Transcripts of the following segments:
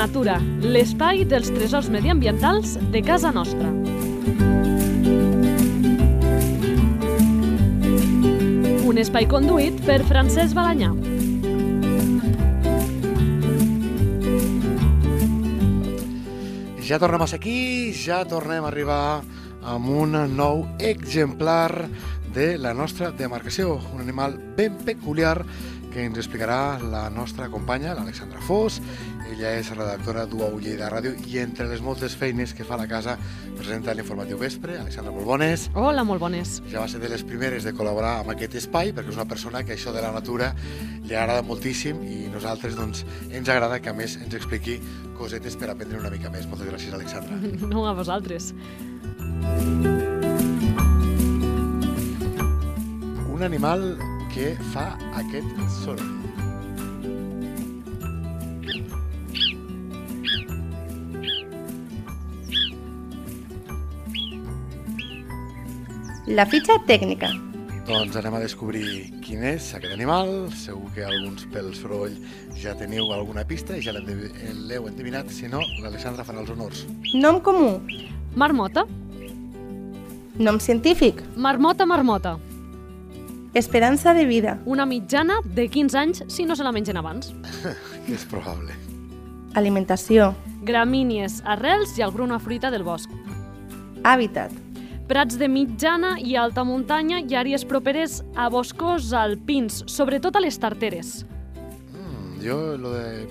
natura, l'espai dels tresors mediambientals de casa nostra. Un espai conduït per Francesc Balanyà. Ja tornem a ser aquí, ja tornem a arribar amb un nou exemplar de la nostra demarcació, un animal ben peculiar que ens explicarà la nostra companya, l'Alexandra Fos. Ella és redactora d'UAU Lleida Ràdio i entre les moltes feines que fa a la casa presenta l'informatiu Vespre. Alexandra, molt bones. Hola, molt bones. Ja va ser de les primeres de col·laborar amb aquest espai perquè és una persona que això de la natura li agrada moltíssim i nosaltres doncs, ens agrada que a més ens expliqui cosetes per aprendre una mica més. Moltes gràcies, Alexandra. No a vosaltres. Un animal que fa aquest soroll. La fitxa tècnica. Doncs anem a descobrir quin és aquest animal. Segur que alguns pel soroll ja teniu alguna pista i ja l'heu endevinat. Si no, l'Alexandra farà els honors. Nom comú. Marmota. Nom científic. Marmota, marmota. Esperança de vida. Una mitjana de 15 anys si no se la mengen abans. que és probable. Alimentació. Gramínies, arrels i alguna fruita del bosc. Hàbitat. Prats de mitjana i alta muntanya i àrees properes a boscos alpins, sobretot a les tarteres. Mm, jo, lo de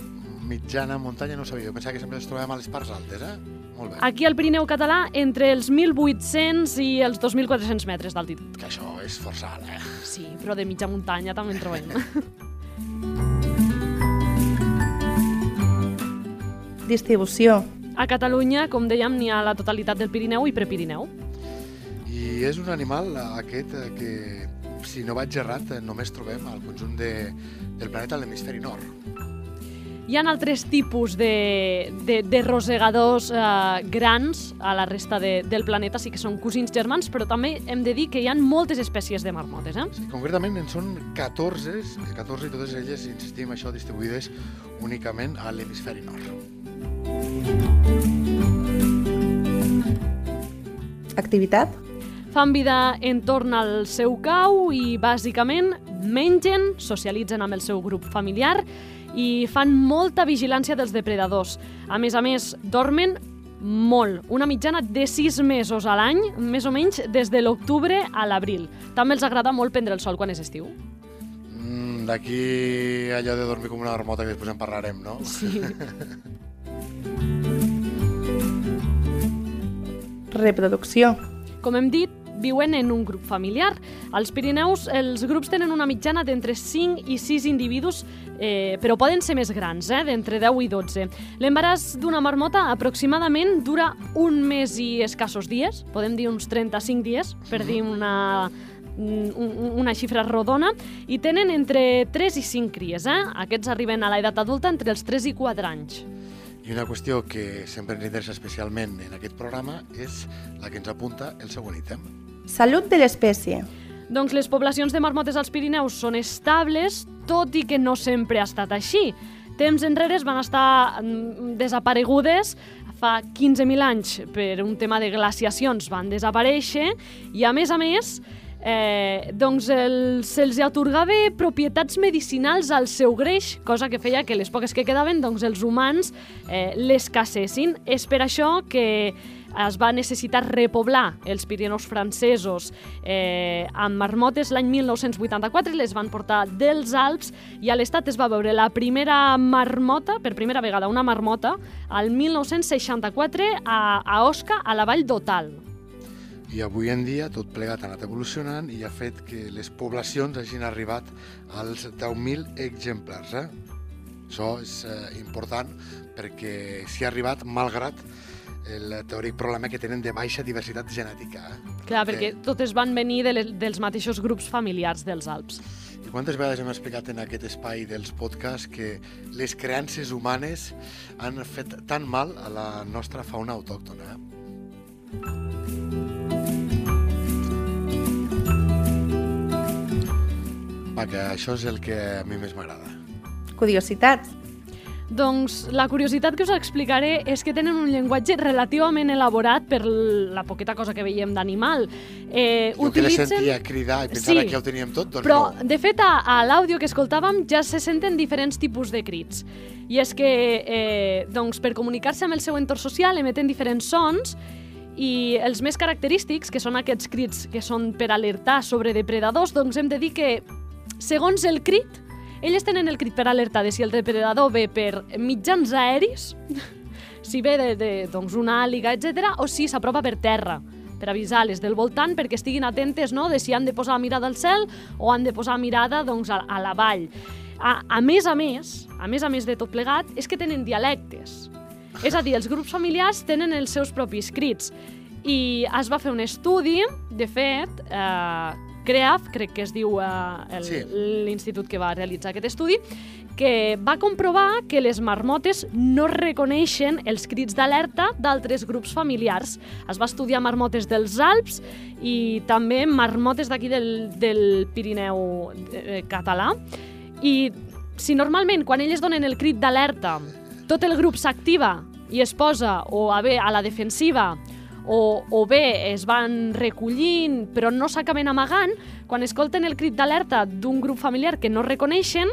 mitjana muntanya no ho sabia. Jo pensava que sempre es trobàvem a les parts altes, eh? Molt bé. Aquí al Pirineu català, entre els 1.800 i els 2.400 metres d'altitud. Que això és força alt, eh? Sí, però de mitja muntanya també en trobem. Distribució. A Catalunya, com dèiem, n'hi ha la totalitat del Pirineu i Prepirineu. I és un animal aquest eh, que, si no vaig errat, eh, només trobem al conjunt de, del planeta a l'hemisferi nord. Hi ha altres tipus de, de, de rosegadors eh, grans a la resta de, del planeta, sí que són cosins germans, però també hem de dir que hi ha moltes espècies de marmotes. Eh? Sí, concretament en són 14, 14 i totes elles, insistim, això distribuïdes únicament a l'hemisferi nord. Activitat. Fan vida entorn al seu cau i, bàsicament, mengen, socialitzen amb el seu grup familiar i fan molta vigilància dels depredadors. A més a més, dormen molt, una mitjana de 6 mesos a l'any, més o menys des de l'octubre a l'abril. També els agrada molt prendre el sol quan és estiu. Mm, D'aquí allò de dormir com una marmota que després en parlarem, no? Sí. Reproducció. Com hem dit, viuen en un grup familiar. Als Pirineus els grups tenen una mitjana d'entre 5 i 6 individus, eh, però poden ser més grans, eh, d'entre 10 i 12. L'embaràs d'una marmota aproximadament dura un mes i escassos dies, podem dir uns 35 dies, per dir una, una xifra rodona, i tenen entre 3 i 5 cries. Eh? Aquests arriben a l'edat adulta entre els 3 i 4 anys. I una qüestió que sempre ens interessa especialment en aquest programa és la que ens apunta el següent ítem. Salut de l'espècie. Doncs les poblacions de marmotes als Pirineus són estables, tot i que no sempre ha estat així. Temps enrere van estar mm, desaparegudes, fa 15.000 anys per un tema de glaciacions van desaparèixer i a més a més eh, doncs el, se'ls atorgava propietats medicinals al seu greix, cosa que feia que les poques que quedaven doncs els humans eh, les cassessin. És per això que es va necessitar repoblar els Pirineus francesos eh, amb marmotes l'any 1984, les van portar dels Alps i a l'estat es va veure la primera marmota, per primera vegada una marmota, al 1964 a, a Osca, a la vall d'Otal. I avui en dia tot plegat ha anat evolucionant i ha fet que les poblacions hagin arribat als 10.000 exemplars. Eh? Això és eh, important perquè s'hi ha arribat malgrat el teòric problema que tenen de baixa diversitat genètica. Eh? Clar, perquè totes van venir de les, dels mateixos grups familiars dels Alps. I quantes vegades hem explicat en aquest espai dels podcasts que les creences humanes han fet tan mal a la nostra fauna autòctona. Eh? Va, que això és el que a mi més m'agrada. Curiositats. Doncs la curiositat que us explicaré és que tenen un llenguatge relativament elaborat per la poqueta cosa que veiem d'animal. Eh, jo que les sentia cridar i pensava sí, que ja ho teníem tot, doncs però, no. de fet, a, a l'àudio que escoltàvem ja se senten diferents tipus de crits. I és que, eh, doncs, per comunicar-se amb el seu entorn social emeten diferents sons i els més característics, que són aquests crits que són per alertar sobre depredadors, doncs hem de dir que, segons el crit, elles tenen el crit per alertar de si el depredador ve per mitjans aeris, si ve de, de doncs una àliga, etc, o si s'apropa per terra per avisar les del voltant perquè estiguin atentes no? de si han de posar la mirada al cel o han de posar mirada doncs, a, a la vall. A, a més a més, a més a més de tot plegat, és que tenen dialectes. És a dir, els grups familiars tenen els seus propis crits. I es va fer un estudi, de fet, eh, CREAF, crec que es diu eh, Sí. l'institut que va realitzar aquest estudi, que va comprovar que les marmotes no reconeixen els crits d'alerta d'altres grups familiars. Es va estudiar marmotes dels Alps i també marmotes d'aquí del, del Pirineu eh, català. I si normalment quan elles donen el crit d'alerta tot el grup s'activa i es posa o a bé a la defensiva o, o bé es van recollint però no s'acaben amagant, quan escolten el crit d'alerta d'un grup familiar que no reconeixen,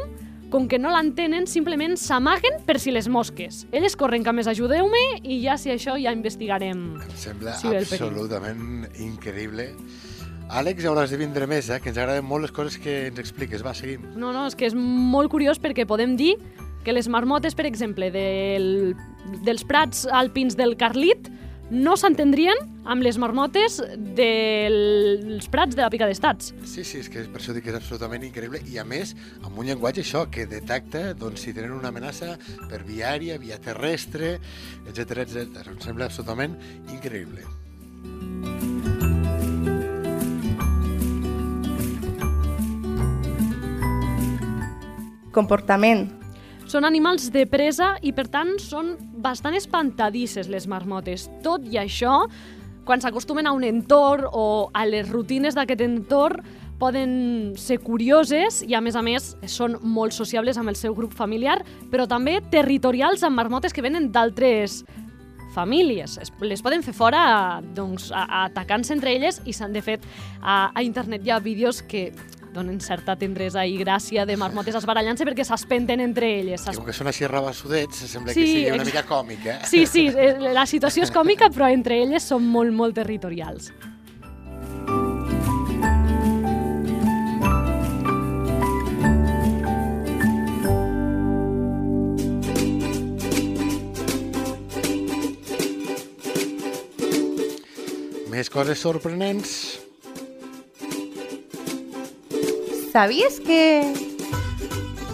com que no l'entenen, simplement s'amaguen per si les mosques. Elles corren que més ajudeu-me i ja si això ja investigarem. Em sembla perill. absolutament increïble. Àlex, hauràs de vindre més, eh? que ens agraden molt les coses que ens expliques. Va, seguim. No, no, és que és molt curiós perquè podem dir que les marmotes, per exemple, del, dels prats alpins del Carlit no s'entendrien amb les marmotes dels prats de la Pica d'Estats. Sí, sí, és que per això dic que és absolutament increïble i a més amb un llenguatge això que detecta doncs, si tenen una amenaça per via aèria, via terrestre, etc etc. Em sembla absolutament increïble. Comportament. Són animals de presa i, per tant, són bastant espantadisses les marmotes. Tot i això, quan s'acostumen a un entorn o a les rutines d'aquest entorn, poden ser curioses i, a més a més, són molt sociables amb el seu grup familiar, però també territorials amb marmotes que venen d'altres famílies. Es- Les poden fer fora doncs, atacant-se entre elles i s'han de fet a, a internet hi ha vídeos que donen certa tendresa i gràcia de marmotes esbarallant-se perquè s'espenten entre elles. I com que són així rabassudets, sembla Sí, que sigui una mica còmic, eh? Sí, sí, eh, la situació és còmica, però entre elles són molt, molt territorials. Més coses sorprenents. Sabies que...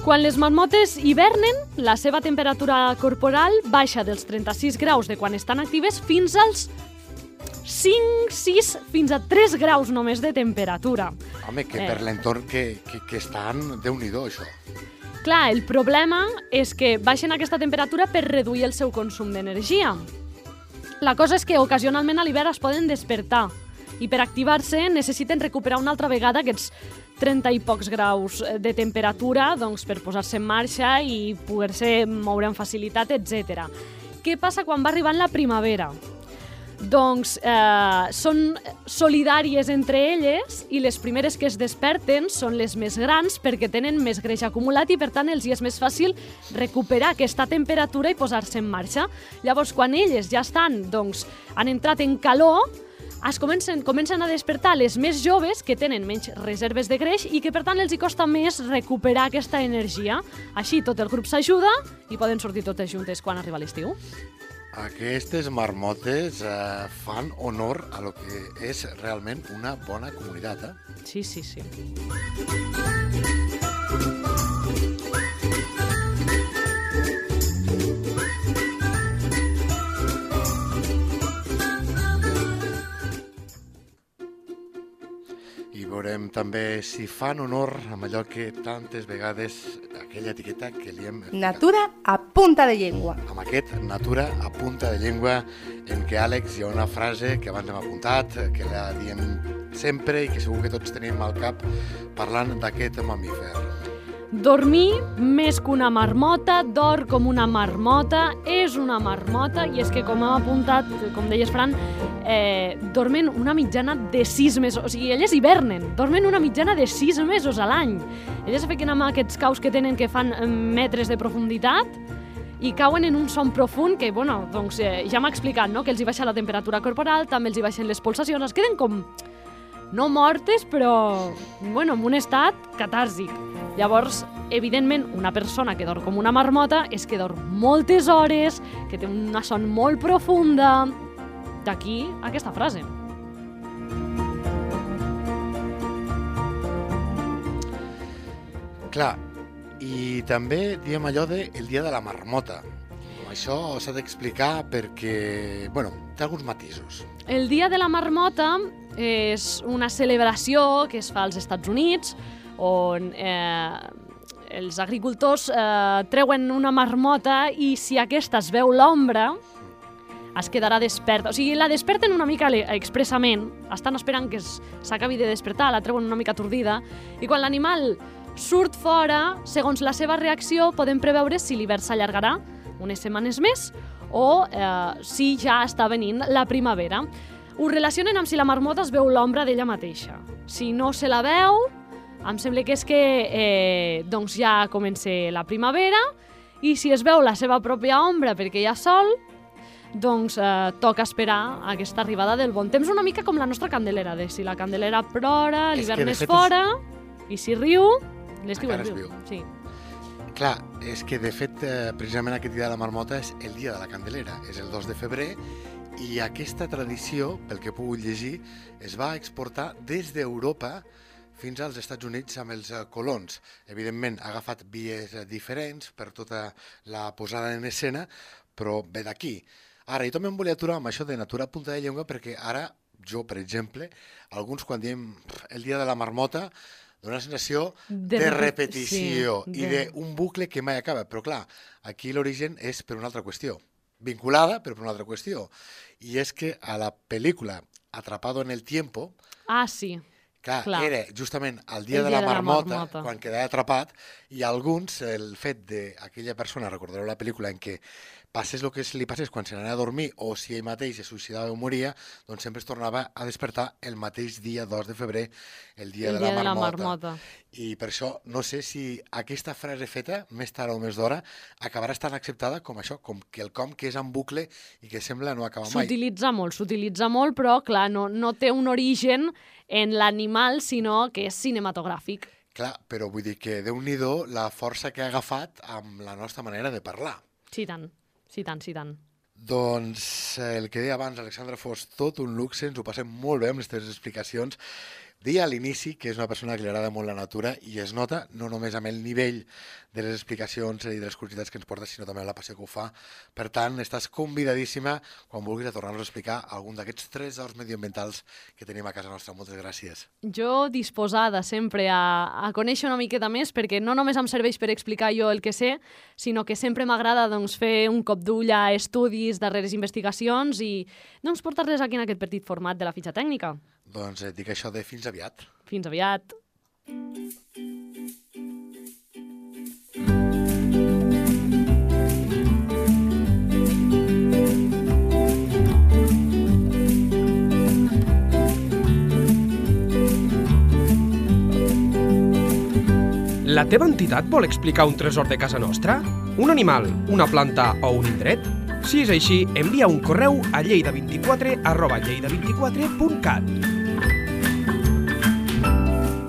Quan les marmotes hivernen, la seva temperatura corporal baixa dels 36 graus de quan estan actives fins als 5, 6, fins a 3 graus només de temperatura. Home, que Eh. per l'entorn que, que, que estan, déu nhi això. Clar, el problema és que baixen aquesta temperatura per reduir el seu consum d'energia. La cosa és que ocasionalment a l'hivern es poden despertar i per activar-se necessiten recuperar una altra vegada aquests 30 i pocs graus de temperatura doncs, per posar-se en marxa i poder-se moure amb facilitat, etc. Què passa quan va arribant la primavera? Doncs eh, són solidàries entre elles i les primeres que es desperten són les més grans perquè tenen més greix acumulat i per tant els hi és més fàcil recuperar aquesta temperatura i posar-se en marxa. Llavors, quan elles ja estan, doncs, han entrat en calor, es comencen, comencen a despertar les més joves que tenen menys reserves de greix i que per tant els hi costa més recuperar aquesta energia. Així tot el grup s'ajuda i poden sortir totes juntes quan arriba l'estiu. Aquestes marmotes eh, fan honor a lo que és realment una bona comunitat, eh? Sí, sí, sí. També si fan honor amb allò que tantes vegades, aquella etiqueta que li hem. Natura a punta de llengua. amb aquest Natura a punta de llengua en què, Àlex, hi ha una frase que abans hem apuntat, que la diem sempre i que segur que tots tenim al cap parlant d'aquest mamífer. Dormir més que una marmota, dor com una marmota, és una marmota, i és que, com hem apuntat, com deies, Fran, eh, dormen una mitjana de sis mesos, o sigui, elles hivernen, dormen una mitjana de sis mesos a l'any. Elles fiquen amb aquests caus que tenen que fan eh, metres de profunditat, i cauen en un son profund que, bueno, doncs eh, ja m'ha explicat, no?, que els hi baixa la temperatura corporal, també els hi baixen les pulsacions, es queden com no mortes, però, bueno, en un estat catàrsic. Llavors, evidentment, una persona que dorm com una marmota és que dorm moltes hores, que té una son molt profunda. D'aquí aquesta frase. Clar, i també diem allò de el dia de la marmota. Això s'ha d'explicar perquè, bueno, té alguns matisos. El Dia de la Marmota és una celebració que es fa als Estats Units on eh, els agricultors eh, treuen una marmota i si aquesta es veu l'ombra es quedarà desperta. O sigui, la desperten una mica expressament, estan esperant que s'acabi de despertar, la treuen una mica atordida, i quan l'animal surt fora, segons la seva reacció, podem preveure si l'hivern s'allargarà unes setmanes més o eh, si ja està venint la primavera. Ho relacionen amb si la marmota es veu l'ombra d'ella mateixa. Si no se la veu, em sembla que és que eh, doncs ja comença la primavera i si es veu la seva pròpia ombra perquè hi ha sol, doncs eh, toca esperar aquesta arribada del bon temps, una mica com la nostra candelera, de si la candelera plora, l'hivern és, és fora, és... i si riu, l'estiu és viu. Sí. Clar, és que de fet, eh, precisament aquest dia de la marmota és el dia de la Candelera, és el 2 de febrer, i aquesta tradició, pel que he pogut llegir, es va exportar des d'Europa fins als Estats Units amb els eh, colons. Evidentment, ha agafat vies eh, diferents per tota la posada en escena, però ve d'aquí. Ara, jo també em volia aturar amb això de natura punta de llengua perquè ara, jo, per exemple, alguns quan diem "Pff, el dia de la marmota, dona una sensació de, De de repet- repetició sí, i de- d'un bucle que mai acaba. Però clar, aquí l'origen és per una altra qüestió, vinculada però per una altra qüestió. I és que a la pel·lícula Atrapado en el tiempo, Ah, sí. Clar, Clar. era justament el dia, El de, dia la de la marmota, marmota. quan quedava atrapat, i alguns, el fet d'aquella persona, recordareu la pel·lícula en què passés el que li passés quan se n'anava a dormir o si ell mateix es suïcidava o moria, doncs sempre es tornava a despertar el mateix dia 2 de febrer, el dia, el de, dia la de la marmota. marmota. I per això no sé si aquesta frase feta, més tard o més d'hora, acabarà estant acceptada com això, com quelcom que és en bucle i que sembla no acabar mai. S'utilitza molt, s'utilitza molt, però, clar, no, no té un origen en l'animal, sinó que és cinematogràfic. Clar, però vull dir que déu nhi la força que ha agafat amb la nostra manera de parlar. Sí, tant. Sí, tant, sí, tant. Doncs eh, el que deia abans, Alexandra, fos tot un luxe, ens ho passem molt bé amb les teves explicacions. Deia a l'inici que és una persona que li agrada molt la natura i es nota no només amb el nivell de les explicacions i de les curiositats que ens porta, sinó també amb la passió que ho fa. Per tant, estàs convidadíssima quan vulguis a tornar-nos a explicar algun d'aquests tresors medioambientals que tenim a casa nostra. Moltes gràcies. Jo disposada sempre a, a conèixer una miqueta més, perquè no només em serveix per explicar jo el que sé, sinó que sempre m'agrada doncs, fer un cop d'ull a estudis, darreres investigacions i doncs, portar-les aquí en aquest petit format de la fitxa tècnica. Doncs et dic això de fins aviat. Fins aviat. La teva entitat vol explicar un tresor de casa nostra? Un animal, una planta o un indret? Si és així, envia un correu a lleida24 arroba lleida24.cat.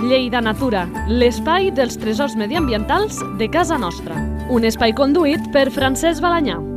Lleida Natura, l'espai dels tresors mediambientals de casa nostra. Un espai conduït per Francesc Balanyà.